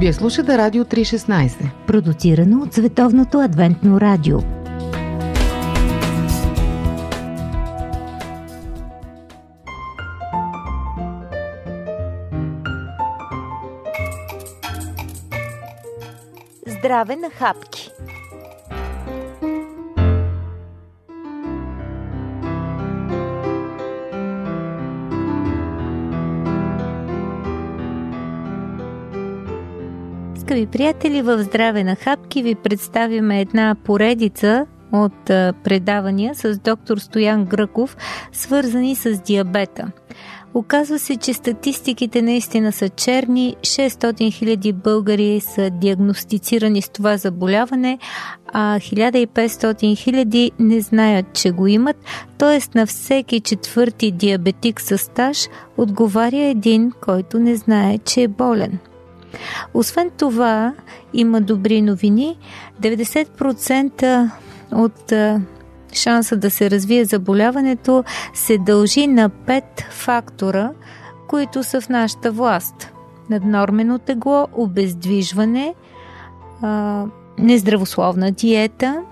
Вие слушате Радио 316, продуцирано от Световното адвентно радио. Здраве на хапки! Скъпи приятели, в Здраве на хапки ви представяме една поредица от предавания с доктор Стоян Гръков, свързани с диабета. Оказва се, че статистиките наистина са черни. 600 000 българи са диагностицирани с това заболяване, а 1500 000 не знаят, че го имат. Т.е. на всеки четвърти диабетик с стаж отговаря един, който не знае, че е болен. Освен това, има добри новини. 90% от шанса да се развие заболяването се дължи на пет фактора, които са в нашата власт. Наднормено тегло, обездвижване, нездравословна диета,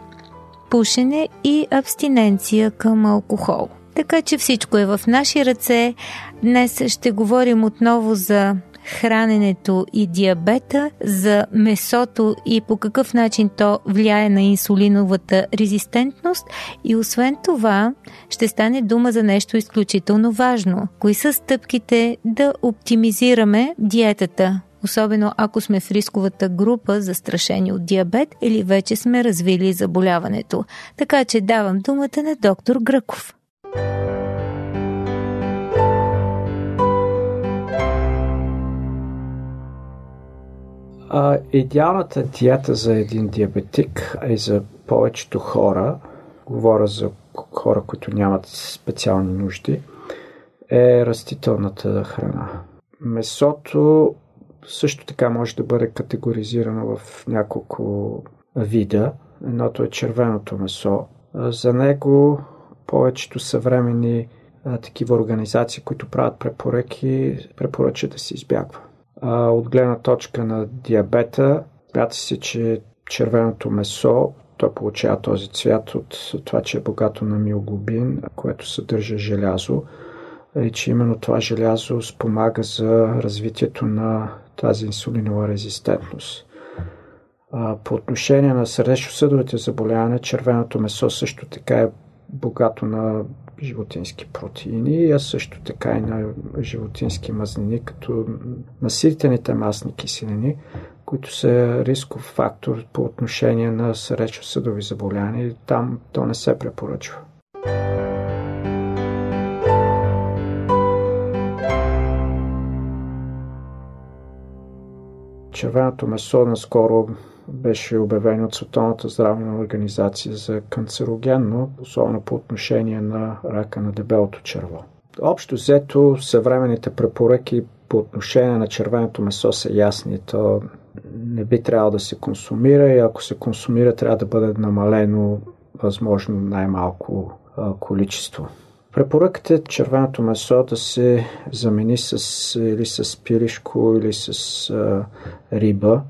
пушене и абстиненция към алкохол. Така че всичко е в наши ръце. Днес ще говорим отново за храненето и диабета, за месото и по какъв начин то влияе на инсулиновата резистентност и освен това ще стане дума за нещо изключително важно. Кои са стъпките да оптимизираме диетата? особено ако сме в рисковата група застрашени от диабет или вече сме развили заболяването. Така че давам думата на доктор Гръков. А, идеалната диета за един диабетик и за повечето хора, говоря за хора, които нямат специални нужди, е растителната храна. Месото също така може да бъде категоризирано в няколко вида. Едното е червеното месо. За него повечето съвремени такива организации, които правят препоръки, препоръчат да се избягва. А, от гледна точка на диабета, смята се, че червеното месо то получава този цвят от това, че е богато на миоглобин, което съдържа желязо и че именно това желязо спомага за развитието на тази инсулинова резистентност. По отношение на сърдечно-съдовите заболявания, червеното месо също така е богато на животински протеини, а също така и на животински мазнини, като наситените масни киселини, които са рисков фактор по отношение на сърдечно-съдови заболявания. Там то не се препоръчва. Червеното месо наскоро беше обявено от Световната здравна организация за канцерогенно, особено по отношение на рака на дебелото черво. Общо взето, съвременните препоръки по отношение на червеното месо са ясни. То не би трябвало да се консумира и ако се консумира, трябва да бъде намалено възможно най-малко количество. Препоръката е червеното месо да се замени с, или с пилишко, или с а, риба,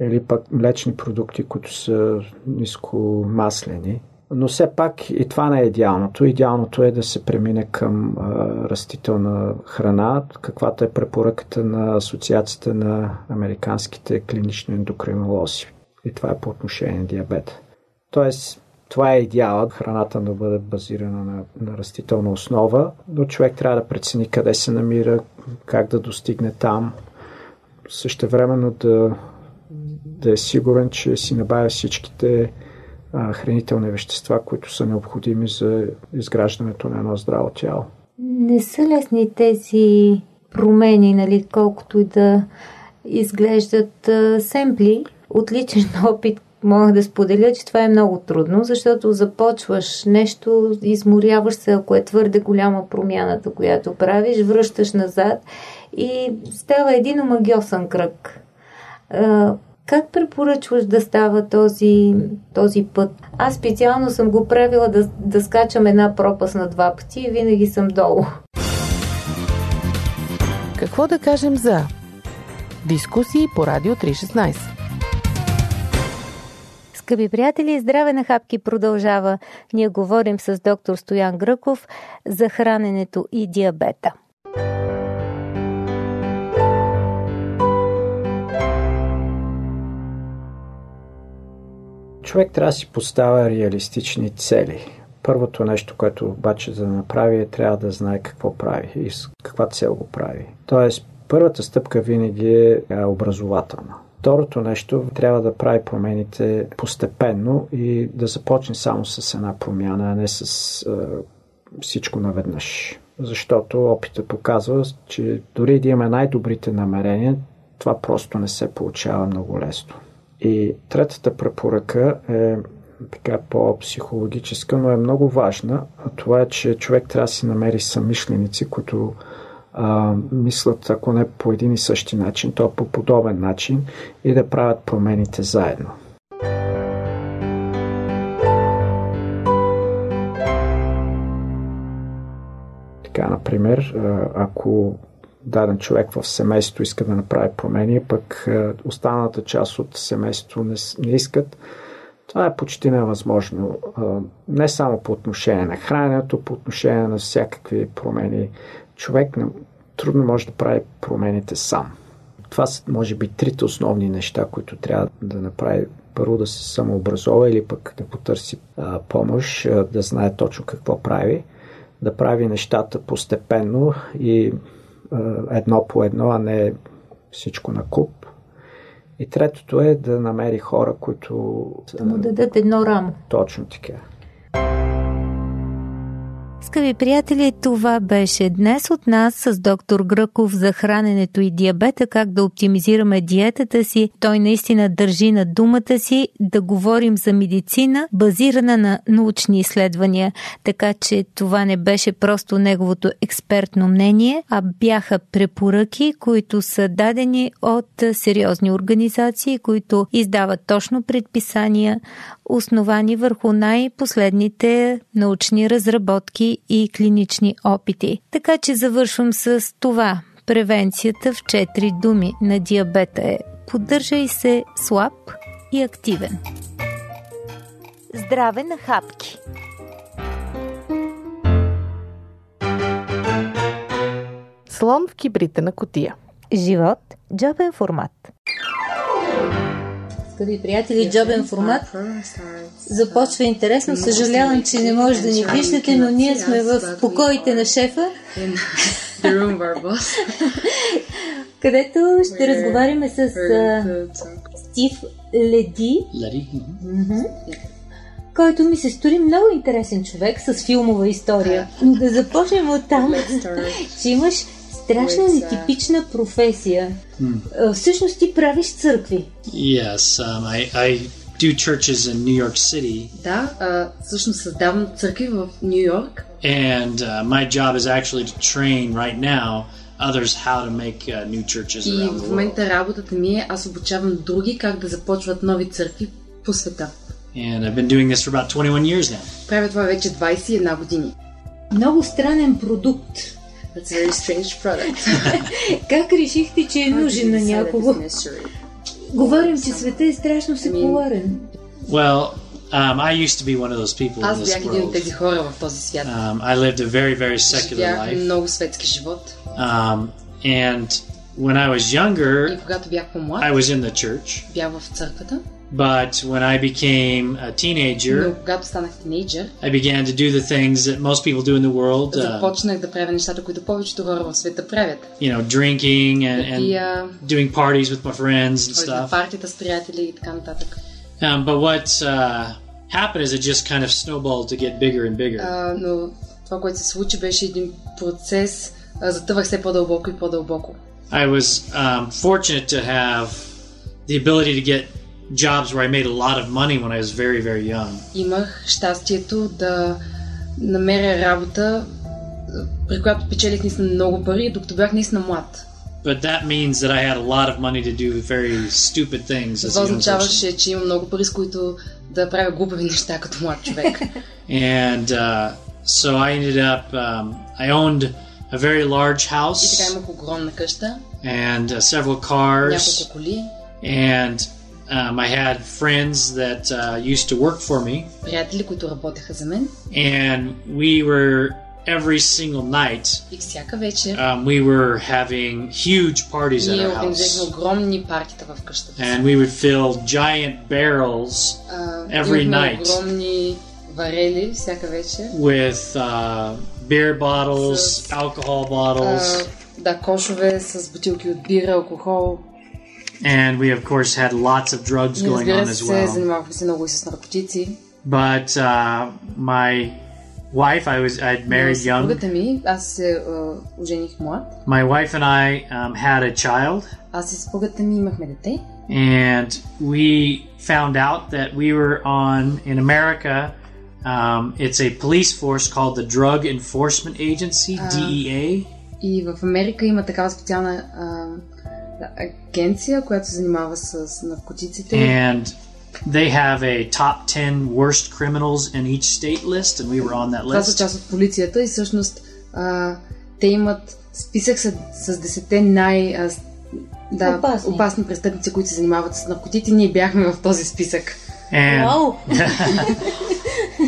или пък млечни продукти, които са ниско маслени. Но все пак и това не е идеалното. Идеалното е да се премине към а, растителна храна, каквато е препоръката на Асоциацията на американските клинични ендокринолози. И това е по отношение на диабета. Тоест, това е идеалът, храната да бъде базирана на, на растителна основа, но човек трябва да прецени къде се намира, как да достигне там. Същевременно да да е сигурен, че си набавя всичките а, хранителни вещества, които са необходими за изграждането на едно здраво тяло. Не са лесни тези промени, нали, колкото и да изглеждат а, семпли. От опит мога да споделя, че това е много трудно, защото започваш нещо, изморяваш се, ако е твърде голяма промяната, която правиш, връщаш назад и става един омагиосен кръг. Как препоръчваш да става този, този път? Аз специално съм го правила да, да скачам една пропаст на два пъти и винаги съм долу. Какво да кажем за Дискусии по Радио 316. Скъпи приятели, здраве на хапки продължава. Ние говорим с доктор Стоян Гръков за храненето и диабета. Човек трябва да си поставя реалистични цели. Първото нещо, което обаче да направи е трябва да знае какво прави и с каква цел го прави. Тоест, първата стъпка винаги е образователна. Второто нещо трябва да прави промените постепенно и да започне само с една промяна, а не с е, всичко наведнъж. Защото опита показва, че дори да имаме най-добрите намерения, това просто не се получава много лесно. И третата препоръка е така по-психологическа, но е много важна. Това е, че човек трябва да си намери самишленици, които а, мислят, ако не по един и същи начин, то по подобен начин и да правят промените заедно. Така, например, ако даден човек в семейството иска да направи промени, пък останалата част от семейството не, не искат, това е почти невъзможно. Не само по отношение на храненето, по отношение на всякакви промени. Човек трудно може да прави промените сам. Това са, може би, трите основни неща, които трябва да направи. Първо да се самообразова или пък да потърси а, помощ, а, да знае точно какво прави, да прави нещата постепенно и едно по едно, а не всичко на куп. И третото е да намери хора, които... Да му дадат едно рамо. Точно така. Скъпи приятели, това беше днес от нас с доктор Гръков за храненето и диабета, как да оптимизираме диетата си. Той наистина държи на думата си да говорим за медицина, базирана на научни изследвания. Така че това не беше просто неговото експертно мнение, а бяха препоръки, които са дадени от сериозни организации, които издават точно предписания, основани върху най-последните научни разработки и клинични опити. Така че завършвам с това. Превенцията в четири думи на диабета е поддържай се слаб и активен. Здраве на хапки! Слон в кибрите на котия. Живот – джобен формат. Скъпи приятели, джобен формат. започва интересно. Съжалявам, че не може да ни виждате, но ние сме в покоите на шефа. където ще разговаряме с Стив Леди, който ми се стори много интересен човек с филмова история. Да започнем от там, че имаш страшно нетипична професия. Всъщност ти правиш църкви. Yes, um, I, I do churches in New York City. Да, всъщност създавам църкви в Нью Йорк. And uh, my job is actually to train right now others how to make uh, new churches around the world. И в момента работата ми е аз обучавам други как да започват нови църкви по света. And I've been doing this for about 21 years now. Правя това вече 21 години. Много странен продукт. That's a very strange product. как решихте, че е нужен на някого? Говорим, че света е страшно секуларен. Well, um, I used to be one of those people Аз in this бях един от world. тези хора в този свят. Um, I lived a very, very secular Живях life. много светски живот. Um, and when I was younger, И когато бях по-млад, I was in the church. бях в църквата. But when I became a Но teenager, когато станах тинейджър, I began to do the things that most people do in the world. Uh, започнах да правя нещата, които повечето хора в света правят. you know, drinking and, and Пия, doing parties with my friends and ходих на stuff. партията с приятели и така нататък. Um, but what uh, happened is it just kind of snowballed to get bigger and bigger. А, но това, което се случи, беше един процес. А, затъвах все по-дълбоко и по-дълбоко. I was um, fortunate to have the ability to get jobs where I made a lot of money when I was very, very young. Имах щастието да намеря работа, при която печелих наистина много пари, докато бях наистина млад. But that means that I had a lot of money to do very stupid things as Това a young person. означаваше, че имам много пари, с които да правя глупави неща като млад човек. And uh, so I ended up, um, I owned a very large И така house имах огромна къща, and uh, several cars. няколко коли, And um, I had friends that uh, used to work for me. приятели, които работеха за мен. And we were, every single night, И всяка вечер um, we were having huge parties at ние our организирахме house. огромни партита в къщата. си. And we would fill giant barrels А, every имахме night. огромни варели всяка вечер. with uh, beer bottles, S- alcohol А, bottles, да, кошове с бутилки от бира, алкохол. and we of course had lots of drugs Ние, going on разбира as се, well. занимавахме се много и с наркотици. But uh, my wife, I was I'd Но married young. Съпругата ми, аз се а, ожених млад. My wife and I um, had a child, Аз и съпругата ми имахме дете. and we found out that we were on in America. Um, it's a police force called the Drug Enforcement Agency (DEA), И в Америка има такава специална а, да, агенция, която се занимава с наркотиците. and they have a top 10 worst criminals in each state list, and we were on that Това са list. част от полицията и всъщност а, те имат списък с, с 10 най... А, с- да, Опасни. опасни престъпници, които се занимават с наркотици. Ние бяхме в този списък. And Вау!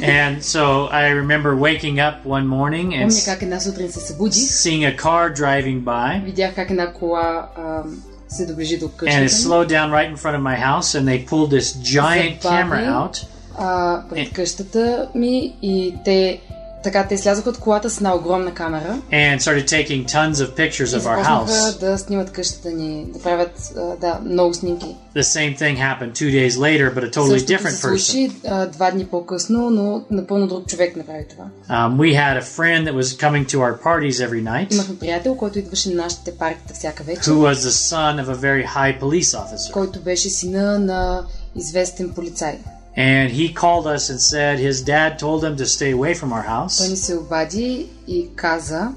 and so I remember waking up one morning and Помня как една сутрин се събудих, seeing a car driving by, видях как една кола а, се доближи до and it къщата ми, slowed down right in front of my house, and they pulled this giant Забави. camera out, а, Е. пред къщата ми и те така те слязоха от колата с една огромна камера and started taking tons of pictures и of our започнаха house. да снимат къщата ни, да правят а, да, много снимки. The same thing happened two days later, but a totally Същото different се person. случи а, два дни по-късно, но напълно друг човек направи това. Um, we had a friend that was coming to our parties every night. Имахме приятел, който идваше на нашите партита всяка вечер, who was the son of a very high police officer. който беше сина на известен полицай. And he called us and said his dad told him to stay away from our Той ни house се обади и каза,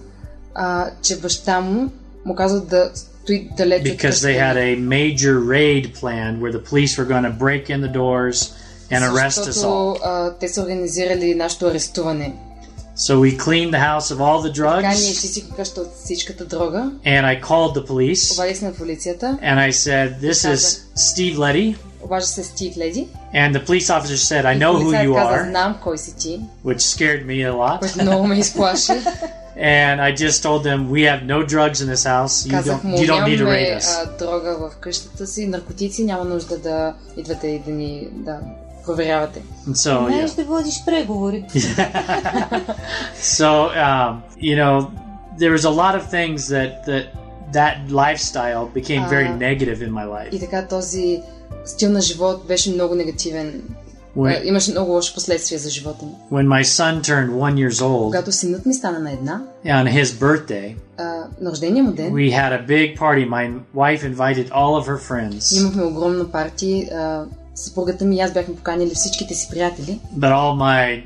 а, че баща му му каза да стои далеч от because they къщата had ни. a major raid planned where the police were going to break in the doors and arrest us all. Защото а, те са организирали нашето арестуване. So we cleaned the house of all the Така ние drugs изчистихме къща от всичката дрога, and I called the police обадих се на полицията, and I said, This is Steve Letty. обажда се Стив Леди. And the police officer said, I И know who полицаят you каза, are, знам кой си ти, which scared me a lot. което много ме изплаши. And I just told them, We have no drugs in this house. You Казах don't, му, you don't need to raid нямаме us. а, дрога в къщата си, наркотици, няма нужда да идвате и да ни да проверявате. And so, yeah. Знаеш да водиш преговори. So, um, you know, there was a lot of things that that that lifestyle became very Uh, negative in my life. И така този стил на живот беше много негативен. А, When, Имаше много лоши последствия за живота ми. when my son turned one years old Когато синът ми стана на една, on his birthday, а, на рождения му ден, we had a big party. My wife invited all of her friends, имахме огромна парти. А, съпругата ми и аз бяхме поканили всичките си приятели. but all my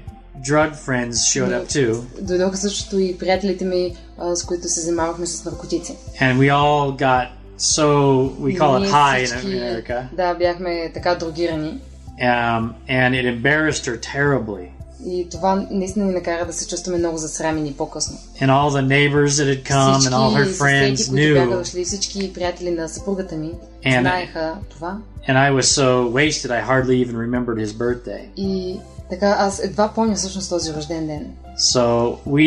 drug friends showed up too, Дойдоха същото и приятелите ми, а, с които се занимавахме с наркотици. and we all got so we call it Ние high in всички, America, Да, бяхме така дрогирани. um, and it embarrassed her terribly. И това наистина ни накара да се чувстваме много засрамени по-късно. And all the neighbors that had come and all her Всички friends съседи, които бяха knew. дошли, всички приятели на съпругата ми, And- знаеха това. And I was so wasted, I hardly even remembered his birthday. И така, аз едва помня всъщност този рожден ден. So we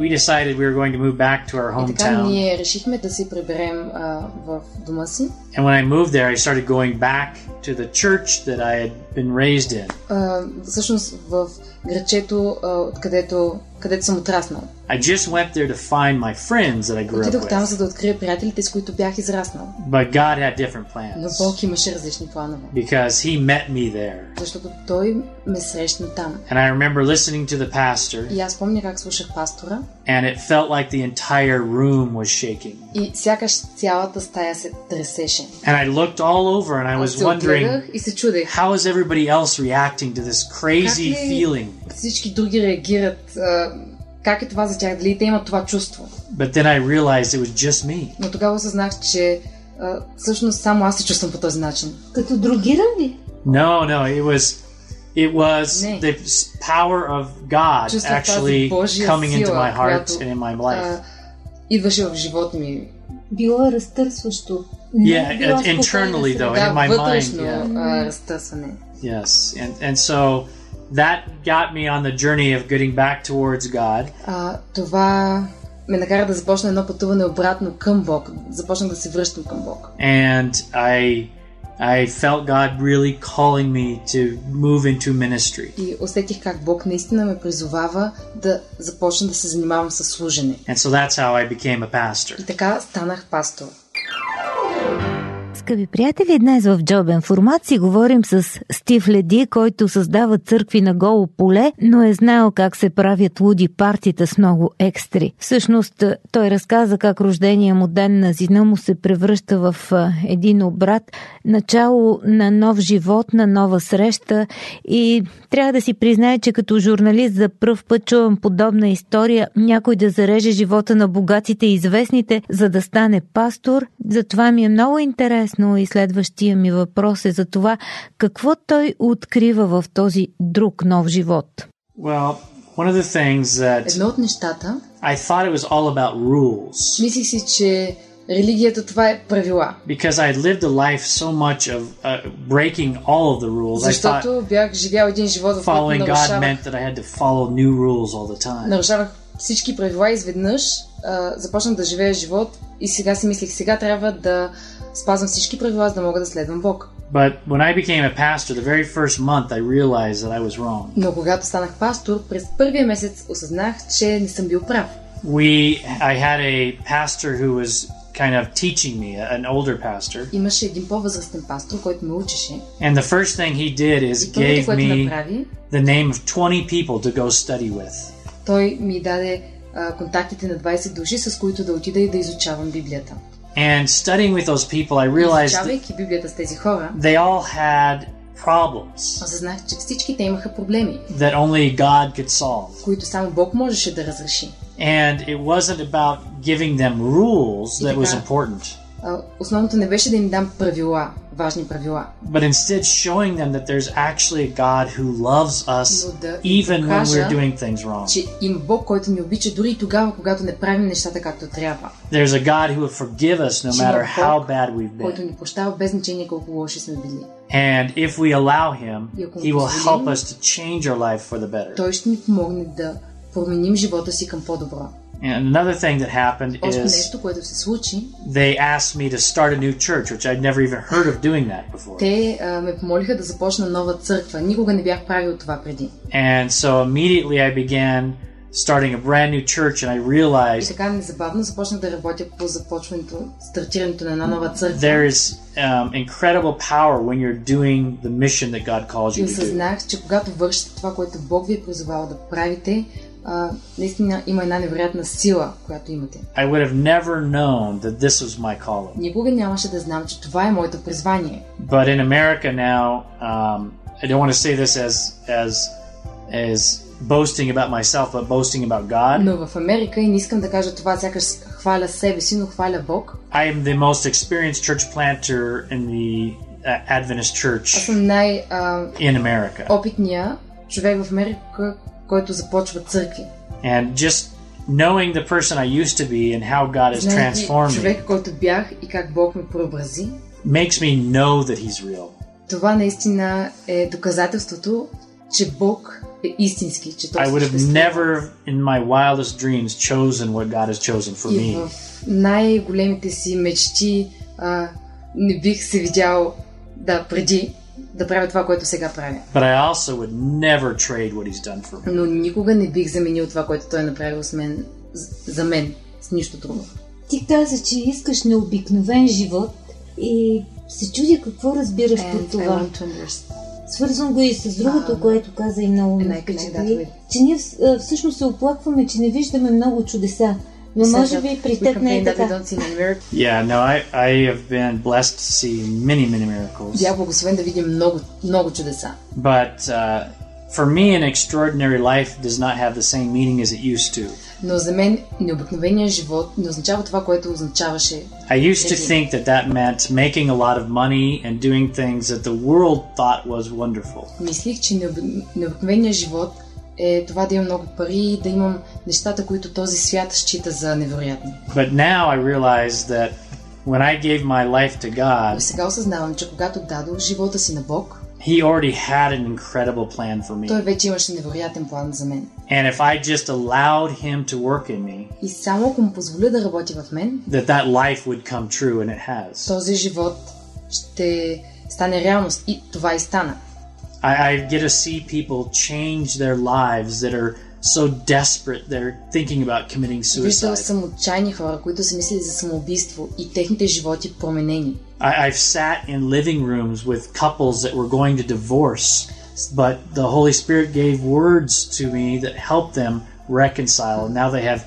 we decided we were going to move back to our И така hometown. ние решихме да се приберем а, в дома си. And when I moved there, I started going back to the church that I had been raised in. А, всъщност в грачето, а, откъдето където съм отраснал. I just went there to find my friends that I grew up Отидох там, with. за да открия приятелите, с които бях израснал. But God had different Но plans Бог имаше различни планове. because He met me there. Защото Той ме срещна там. And I remember listening to the pastor, И аз помня как слушах пастора and it felt like the entire room was shaking. и сякаш цялата стая се тресеше. And I looked all over and I Аз was се wondering, огледах и се чудех. how is everybody else reacting to this crazy Как ли- feeling? Всички други реагират. А, как е това за тях? Дали те имат това чувство? But then I realized it was just me. Но тогава осъзнах, че а, всъщност само аз се чувствам по този начин. Като другиран ли? No, no, it was it was Не. the s- power of God Чувствах тази actually Божия coming into сила, my heart която, and in my а, life. идваше в живота ми. Било е разтърсващо. Yeah, internally though, Да, in my mind. вътрешно Yeah. а, разтърсване. Yes, and and so that got me on the journey of getting back towards God. А, това ме накара да започна едно пътуване обратно към Бог. Започнах да се връщам към Бог. and I I felt God really calling me to move into ministry. И усетих как Бог наистина ме призовава да започна да се занимавам с служене. And so that's how I became a pastor. И така станах пастор. Скъпи приятели, днес в Джобен формат си говорим с Стив Леди, който създава църкви на голо поле, но е знаел как се правят луди партита с много екстри. Всъщност, той разказа как рождения му ден на зина му се превръща в а, един обрат, начало на нов живот, на нова среща и трябва да си признае, че като журналист за пръв път чувам подобна история, някой да зареже живота на богатите и известните, за да стане пастор. Затова ми е много интересно и следващия ми въпрос е за това какво той открива в този друг нов живот. Well, one of the things that Едно от нещата, I thought it was all about rules мислих си, че религията това е правила. because I had lived a life so much of uh, breaking all of the rules. I thought Защото бях живял един живот, в който God meant that I had to follow new rules all the time. нарушавах всички правила изведнъж а, започнах да живея живот и сега си мислих, сега трябва да спазвам всички правила, за да мога да следвам Бог. But when I became a pastor, the very first month, I realized that I was wrong. Но когато станах пастор, през първия месец осъзнах, че не съм бил прав. We, I had a pastor who was kind of teaching me, an older pastor, Имаше един по-възрастен пастор, който ме учеше. and the first thing he did is И първото, gave което me направи, the name of 20 people to go study with. той ми даде а, контактите на 20 души, с които да отида и да изучавам Библията. And studying with those people, I realized that Изучавайки Библията с тези хора, they all had problems осъзнах, че всички те имаха проблеми, that only God could solve. които само Бог можеше да разреши. And it wasn't about giving them rules that was така- important, А, Основното не беше да им дам правила, важни правила, but instead showing them that there's actually a God who loves us Но да им even when покажа, we're doing things wrong. че има Бог, който ни обича дори и тогава, когато не правим нещата както трябва, There's a God who will forgive us no Че има matter how Бог, bad we've който been. ни прощава без значение колко лоши сме били. And if we allow Him, И ако He will позволим, help us to change our life for the better. Той ще ни помогне да променим живота си към по-добро. And another thing that happened Още is нещо, което се случи, they asked me to start a new church, which I'd never even heard of doing that before. те а, ме помолиха да започна нова църква. Никога не бях правил това преди. And so immediately I began starting a brand new church, and I И realized така незабавно започнах да работя по започването, стартирането на една нова църква. there is um, incredible power when you're doing the mission that God calls И you to do. осъзнах, че когато вършите това, което Бог ви е призовал да правите, А, наистина има една невероятна сила, която имате. I would have never known that this was my calling. Никога нямаше да знам, че това е моето призвание. But in America now, um, I don't want to say this as as as boasting about myself, but boasting about God. Но в Америка, и не искам да кажа това, сякаш хваля себе си, но хваля Бог. I am the most experienced church planter in the uh, Adventist Аз church съм най-опитния in America. човек в Америка, който започва църкви. And just knowing the person I used to be and how God has Знаете, transformed me човек, който бях и как Бог ме преобрази, makes me know that He's real. това наистина е доказателството, че Бог е истински, че Той I would have съществува. never, in my wildest dreams, chosen what God has chosen for И me. в най-големите си мечти а, не бих се видял да преди да правя това, което сега правя. But I also would never trade what He's done for me. Но никога не бих заменил това, което той е направил с мен, за мен, с нищо друго. Ти каза, че искаш необикновен живот и се чудя какво разбираш And под това. want to understand. Свързвам го и с другото, А, което каза и впечатли, with- че ние всъщност се оплакваме, че не виждаме много чудеса. Но Said може that би при we теб не complain е that we така. don't see many miracles. Yeah, no, I, I have been blessed to see many, many miracles. Бях благословен да видим много, много чудеса. But uh, for me, an extraordinary life does not have the same meaning as it used to. Но за мен необикновеният живот не означава това, което означаваше. I used to Maybe. think that that meant making a lot of money and doing things that the world thought was wonderful. Мислих, че необ- необикновеният живот е това да имам много пари и да имам нещата, които този свят счита за невероятни. But now I realize that when I gave my life to Но God, сега осъзнавам, че когато дадох живота си на Бог, He already had an incredible plan for me. той вече имаше невероятен план за мен. And if I just allowed Him to work in me, И само ако му позволя да работи в мен, that that life would come true, and it has. този живот ще стане реалност. И това и стана. I, I get to see people change their lives that are so desperate they're thinking about committing Виждал suicide. съм отчаяни хора, които са мислили за самоубийство и техните животи променени. I, I've sat in living rooms with couples that were going to divorce, but the Holy Spirit gave words to me that helped them reconcile, and now they have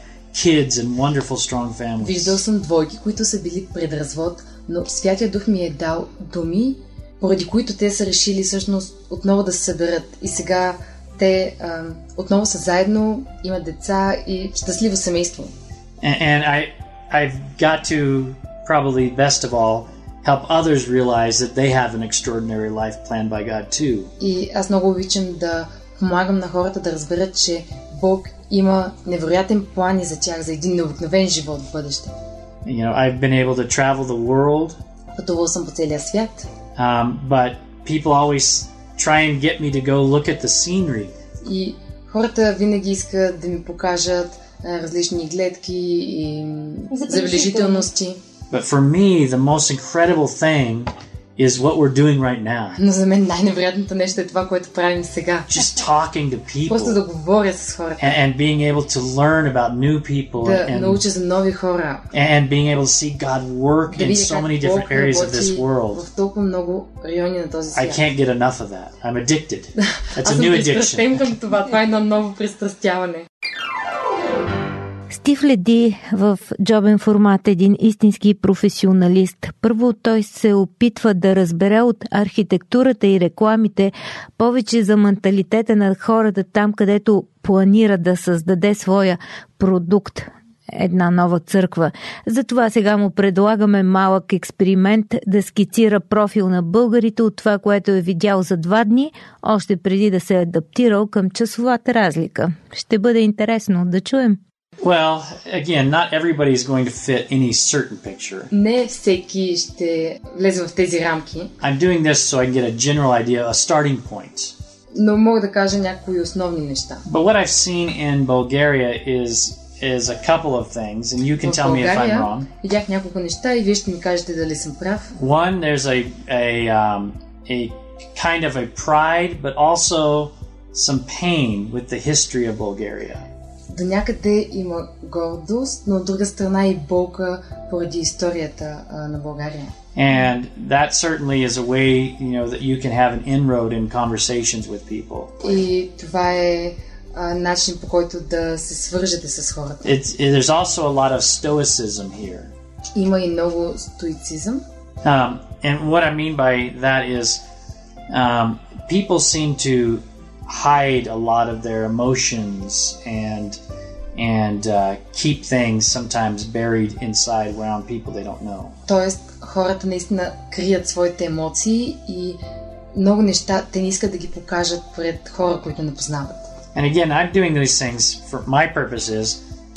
kids and wonderful, strong families. Виждал съм двойки, които са били пред развод, но Святия Дух ми е дал думи, поради които те са решили всъщност отново да се съберат. И сега те а, отново са заедно, имат деца и щастливо семейство. And, and I, I've got to probably best of all help others realize that they have an extraordinary life planned by God too. И аз много обичам да помагам на хората да разберат, че Бог има невероятен план и за тях, за един необикновен живот в бъдеще. You know, I've been able to travel the world, Пътувал съм по целия свят um, but people always try and get me to go look at the scenery. и хората винаги искат да ми покажат а, различни гледки и м, забележителности. But for me, the most incredible thing is what we're doing right now. Но за мен най-невероятното нещо е това, което правим сега. Just talking to Просто да people говоря с хората, and, and being able to learn about new people да and, науча за нови хора, and being able to see God work да in видя so как many Бог different areas of this работи world. в толкова много райони на този I свят. can't get enough of that. I'm addicted. That's Аз a съм new пристрастен addiction. към това. Това е едно ново пристрастяване. Стив Леди в джобен формат един истински професионалист. Първо той се опитва да разбере от архитектурата и рекламите повече за менталитета на хората там, където планира да създаде своя продукт една нова църква. Затова сега му предлагаме малък експеримент да скицира профил на българите от това, което е видял за два дни, още преди да се е адаптирал към часовата разлика. Ще бъде интересно да чуем. Well, again, not everybody is going to fit any certain picture. Не всеки ще влезе в тези рамки, I'm doing this so I can get a general idea, a starting point. но мога да кажа някои основни неща. But what I've seen in Bulgaria is is a couple of things, and you can В tell me if I'm България wrong. видях няколко неща и вие ще ми кажете дали съм прав. One, there's a a um, a kind of a pride, but also some pain with the history of Bulgaria. До някъде има гордост, но от друга страна и болка поради историята а, на България. And that certainly is a way, you know, that you can have an inroad in conversations with people. И това е а, начин по който да се свържете с хората. It's, there's also a lot of stoicism here. Има и много стоицизъм. Um, and what I mean by that is um, people seem to hide a lot of their emotions and and uh, keep things sometimes buried inside around people they don't know. Тоест, хората наистина крият своите емоции и много неща те не искат да ги покажат пред хора, които не познават. And again, I'm doing these things for my purpose is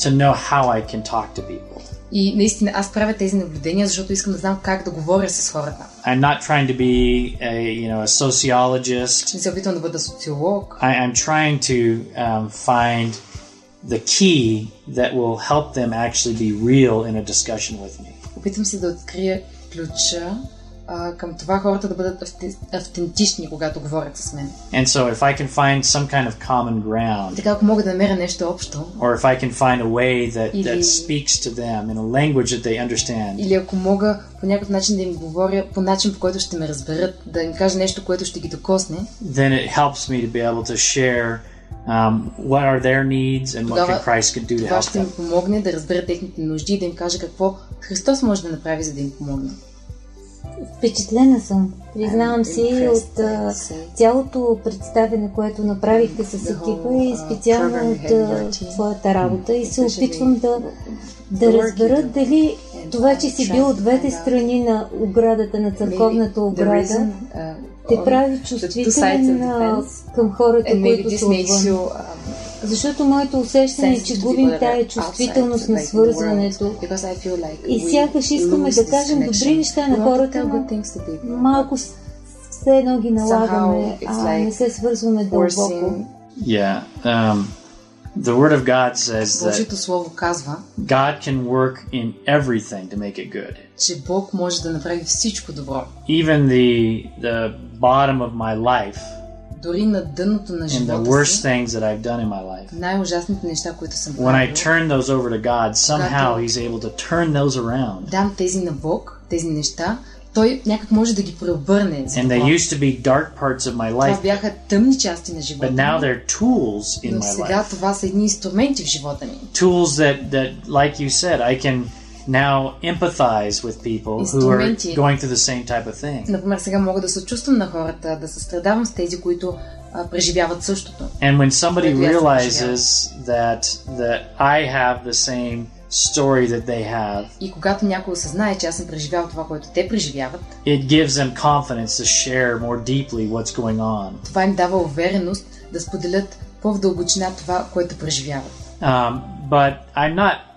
to know how I can talk to people. И наистина аз правя тези наблюдения, защото искам да знам как да говоря с хората. I'm not trying to be a you know a sociologist. Не се опитвам да бъда социолог. I, I'm trying to um, find the key that will help them actually be real in a discussion with me. Опитвам се да открия ключа а, към това хората да бъдат авте- автентични, когато говорят с мен. And so, if I can find some kind of common ground, Така, ако мога да намеря нещо общо, or if I can find a way that, that Или- speaks to them in a language that they understand, или ако мога по някакъв начин да им говоря по начин, по който ще ме разберат, да им кажа нещо, което ще ги докосне, then it helps me to be able to share um, what are their needs and what can Christ can do to това help ще them. помогне да разбера техните нужди и да им кажа какво Христос може да направи, за да им помогне. Впечатлена съм. Признавам си impressed, от а, цялото представене, което направихте с екипа и специално от а, твоята работа. И се Especially опитвам да, да разбера дали това, че си бил от двете страни на оградата, на църковната ограда, uh, те прави чувствителен към хората, които са отвън. Защото моето усещане е, че губим тая чувствителност на свързването. И сякаш искаме да кажем добри неща на хората, но малко все едно ги налагаме, а не се свързваме дълбоко. Yeah. Um, the Word of God says that Слово казва, God can work in everything to make it good. че Бог може да направи всичко добро. Even the the bottom of my life Дори на дъното на and the живота worst си, things that I've done in my life. най-ужасните неща, които съм When I правил, turn those over to God, somehow Когато- He's able to turn those around. дам тези на Бог, тези неща, Той някак може да ги преобърне. за And they добро. used to be dark parts of my Това life, бяха тъмни части на but живота now ми, they're tools in но my сега life. това са едни инструменти в живота ми. Tools that, that, like you said, I can now empathize with people who are Инструменти. going through the same type of thing. Например, сега мога да се чувствам на хората, да състрадавам с тези, които а, преживяват същото. And when somebody Maybe I think, realizes that that I have the same story that they have, И когато някой осъзнае, че аз съм преживял това, което те преживяват, it gives them confidence to share more deeply what's going on. това им дава увереност да споделят по-в дълбочина това, което преживяват. Um, but I'm not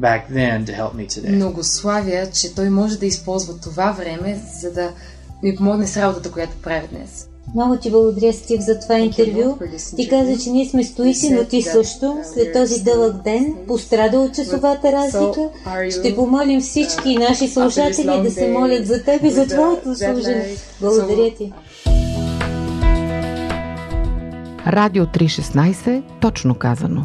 back then to help me today. Но го славя, че той може да използва това време, за да ми помогне с работата, която правя днес. Много ти благодаря, Стив, за това интервю. Ти каза, че ние сме стоици, но ти също. След този дълъг ден, пострада от часовата разлика, ще помолим всички наши слушатели да се молят за теб и за твоето служение. Благодаря ти. Радио 316, точно казано.